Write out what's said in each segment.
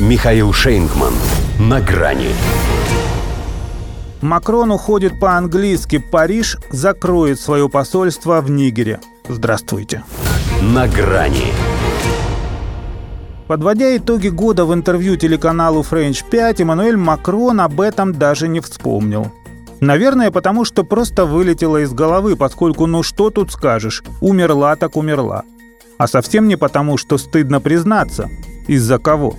Михаил Шейнгман. На грани. Макрон уходит по-английски. Париж закроет свое посольство в Нигере. Здравствуйте. На грани. Подводя итоги года в интервью телеканалу French 5, Эммануэль Макрон об этом даже не вспомнил. Наверное, потому что просто вылетело из головы, поскольку ну что тут скажешь, умерла так умерла. А совсем не потому, что стыдно признаться. Из-за кого?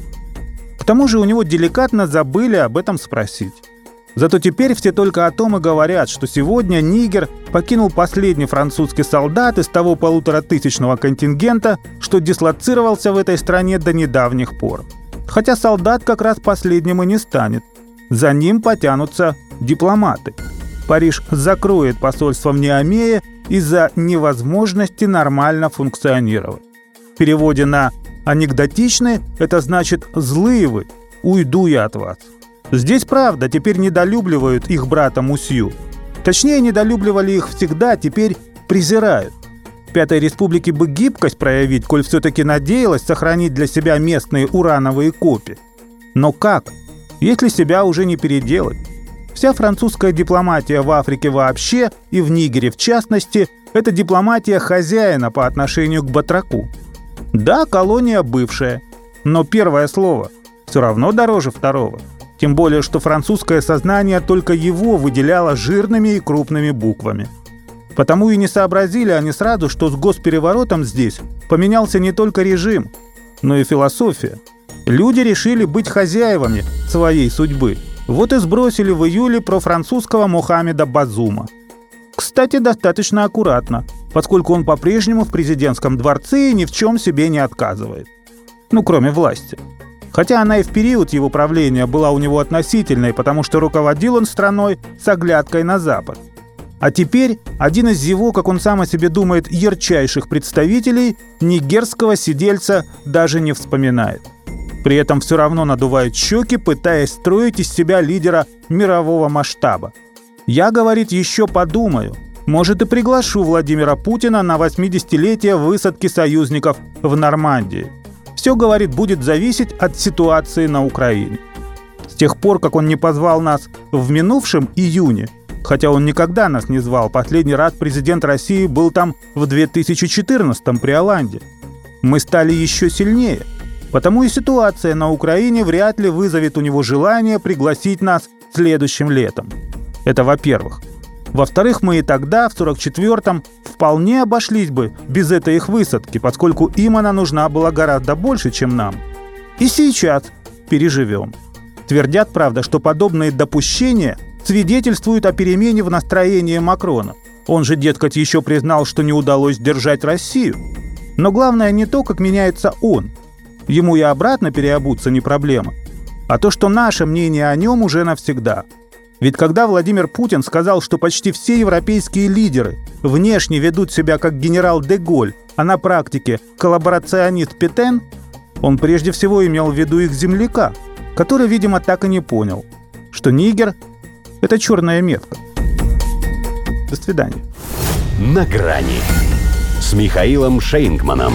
К тому же у него деликатно забыли об этом спросить. Зато теперь все только о том и говорят, что сегодня Нигер покинул последний французский солдат из того полуторатысячного контингента, что дислоцировался в этой стране до недавних пор. Хотя солдат как раз последним и не станет. За ним потянутся дипломаты. Париж закроет посольство в Неомее из-за невозможности нормально функционировать. В переводе на Анекдотичны – это значит «злые вы, уйду я от вас». Здесь правда, теперь недолюбливают их брата Мусью. Точнее, недолюбливали их всегда, теперь презирают. Пятой республике бы гибкость проявить, коль все-таки надеялась сохранить для себя местные урановые копи. Но как, если себя уже не переделать? Вся французская дипломатия в Африке вообще и в Нигере в частности – это дипломатия хозяина по отношению к батраку – да, колония бывшая, но первое слово все равно дороже второго. Тем более, что французское сознание только его выделяло жирными и крупными буквами. Потому и не сообразили они сразу, что с госпереворотом здесь поменялся не только режим, но и философия. Люди решили быть хозяевами своей судьбы. Вот и сбросили в июле про французского Мухаммеда Базума. Кстати, достаточно аккуратно – поскольку он по-прежнему в президентском дворце и ни в чем себе не отказывает. Ну, кроме власти. Хотя она и в период его правления была у него относительной, потому что руководил он страной с оглядкой на Запад. А теперь один из его, как он сам о себе думает, ярчайших представителей нигерского сидельца даже не вспоминает. При этом все равно надувает щеки, пытаясь строить из себя лидера мирового масштаба. «Я, — говорит, — еще подумаю, может, и приглашу Владимира Путина на 80-летие высадки союзников в Нормандии. Все, говорит, будет зависеть от ситуации на Украине. С тех пор, как он не позвал нас в минувшем июне, хотя он никогда нас не звал, последний раз президент России был там в 2014 при Оланде, мы стали еще сильнее. Потому и ситуация на Украине вряд ли вызовет у него желание пригласить нас следующим летом. Это во-первых. Во-вторых, мы и тогда, в 44-м, вполне обошлись бы без этой их высадки, поскольку им она нужна была гораздо больше, чем нам. И сейчас переживем. Твердят, правда, что подобные допущения свидетельствуют о перемене в настроении Макрона. Он же, деткать, еще признал, что не удалось держать Россию. Но главное не то, как меняется он. Ему и обратно переобуться не проблема, а то, что наше мнение о нем уже навсегда – ведь когда Владимир Путин сказал, что почти все европейские лидеры внешне ведут себя как генерал Деголь, а на практике коллаборационист Петен, он прежде всего имел в виду их земляка, который, видимо, так и не понял, что Нигер – это черная метка. До свидания. На грани с Михаилом Шейнгманом.